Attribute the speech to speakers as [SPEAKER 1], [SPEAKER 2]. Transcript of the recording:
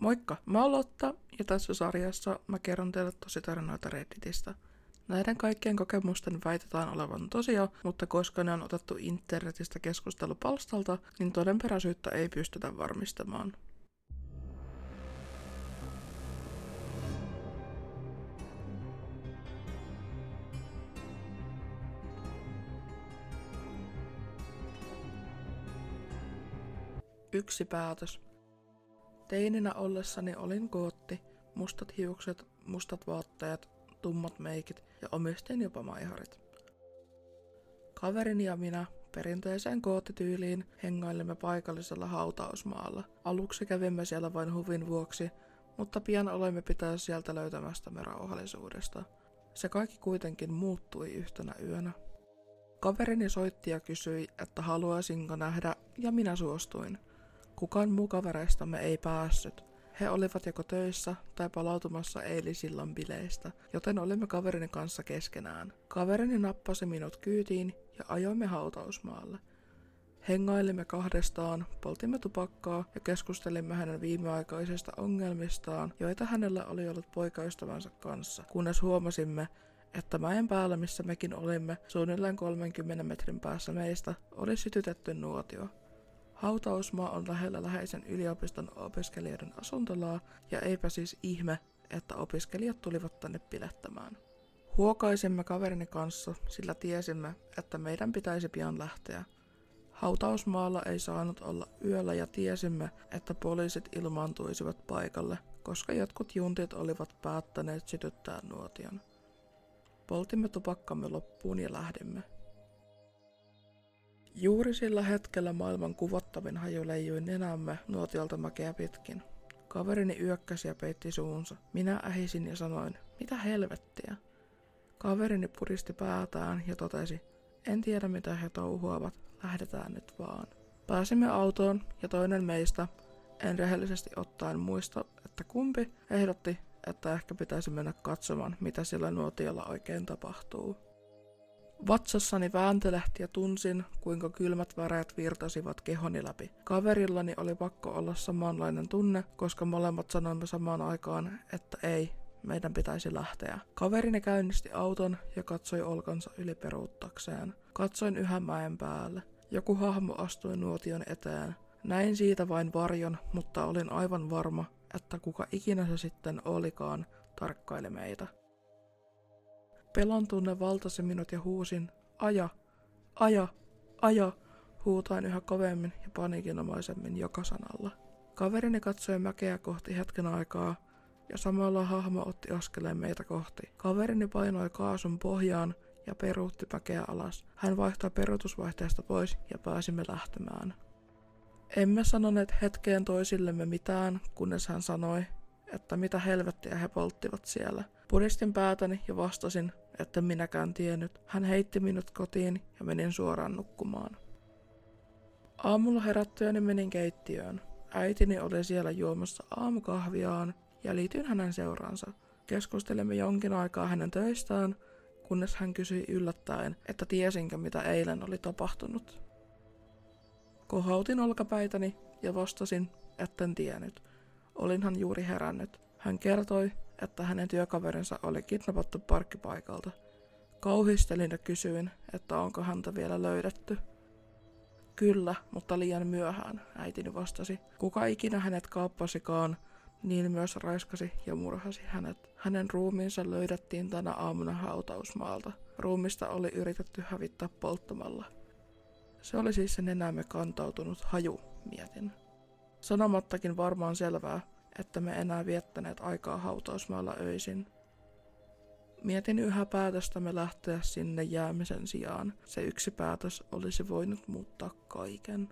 [SPEAKER 1] Moikka, mä oon Lotta ja tässä sarjassa mä kerron teille tosi tarinoita Redditistä. Näiden kaikkien kokemusten väitetään olevan tosia, mutta koska ne on otettu internetistä keskustelupalstalta, niin todenperäisyyttä ei pystytä varmistamaan. Yksi päätös. Teininä ollessani olin kootti, mustat hiukset, mustat vaatteet, tummat meikit ja omistin jopa maiharit. Kaverini ja minä perinteiseen koottityyliin hengailimme paikallisella hautausmaalla. Aluksi kävimme siellä vain huvin vuoksi, mutta pian olemme pitää sieltä löytämästämme rauhallisuudesta. Se kaikki kuitenkin muuttui yhtenä yönä. Kaverini soitti ja kysyi, että haluaisinko nähdä, ja minä suostuin – Kukaan muu kavereistamme ei päässyt. He olivat joko töissä tai palautumassa eilisillan bileistä, joten olimme kaverini kanssa keskenään. Kaverini nappasi minut kyytiin ja ajoimme hautausmaalle. Hengailimme kahdestaan, poltimme tupakkaa ja keskustelimme hänen viimeaikaisista ongelmistaan, joita hänellä oli ollut poikaystävänsä kanssa, kunnes huomasimme, että mäen päällä, missä mekin olimme, suunnilleen 30 metrin päässä meistä, oli sytytetty nuotio. Hautausmaa on lähellä läheisen yliopiston opiskelijoiden asuntolaa, ja eipä siis ihme, että opiskelijat tulivat tänne pilettämään. Huokaisimme kaverini kanssa, sillä tiesimme, että meidän pitäisi pian lähteä. Hautausmaalla ei saanut olla yöllä ja tiesimme, että poliisit ilmaantuisivat paikalle, koska jotkut juntit olivat päättäneet sytyttää nuotion. Poltimme tupakkamme loppuun ja lähdimme. Juuri sillä hetkellä maailman kuvottavin haju leijui nenämme nuotiolta mäkeä pitkin. Kaverini yökkäsi ja peitti suunsa. Minä ähisin ja sanoin, mitä helvettiä? Kaverini puristi päätään ja totesi, en tiedä mitä he touhuavat, lähdetään nyt vaan. Pääsimme autoon ja toinen meistä, en rehellisesti ottaen muista, että kumpi, ehdotti, että ehkä pitäisi mennä katsomaan, mitä sillä nuotiolla oikein tapahtuu. Vatsassani vääntelehti ja tunsin, kuinka kylmät väreet virtasivat kehoni läpi. Kaverillani oli pakko olla samanlainen tunne, koska molemmat sanoimme samaan aikaan, että ei, meidän pitäisi lähteä. Kaverini käynnisti auton ja katsoi olkansa yli peruuttakseen. Katsoin yhä mäen päälle. Joku hahmo astui nuotion eteen. Näin siitä vain varjon, mutta olin aivan varma, että kuka ikinä se sitten olikaan, tarkkaili meitä. Pelon tunne valtasi minut ja huusin, aja, aja, aja, huutain yhä kovemmin ja paniikinomaisemmin joka sanalla. Kaverini katsoi mäkeä kohti hetken aikaa, ja samalla hahmo otti askeleen meitä kohti. Kaverini painoi kaasun pohjaan ja peruutti mäkeä alas. Hän vaihtoi peruutusvaihteesta pois ja pääsimme lähtemään. Emme sanoneet hetkeen toisillemme mitään, kunnes hän sanoi, että mitä helvettiä he polttivat siellä. Pudistin päätäni ja vastasin, että minäkään tiennyt. Hän heitti minut kotiin ja menin suoraan nukkumaan. Aamulla herättyäni menin keittiöön. Äitini oli siellä juomassa aamukahviaan ja liityin hänen seuraansa. Keskustelimme jonkin aikaa hänen töistään, kunnes hän kysyi yllättäen, että tiesinkö mitä eilen oli tapahtunut. Kohautin olkapäitäni ja vastasin, etten tiennyt. Olinhan juuri herännyt. Hän kertoi, että hänen työkaverinsa oli kidnappattu parkkipaikalta. Kauhistelin ja kysyin, että onko häntä vielä löydetty. Kyllä, mutta liian myöhään, äitini vastasi. Kuka ikinä hänet kaappasikaan, niin myös raiskasi ja murhasi hänet. Hänen ruumiinsa löydettiin tänä aamuna hautausmaalta. Ruumista oli yritetty hävittää polttamalla. Se oli siis sen nenämme kantautunut haju, mietin. Sanomattakin varmaan selvää, että me enää viettäneet aikaa hautausmaalla öisin. Mietin yhä päätöstämme lähteä sinne jäämisen sijaan. Se yksi päätös olisi voinut muuttaa kaiken.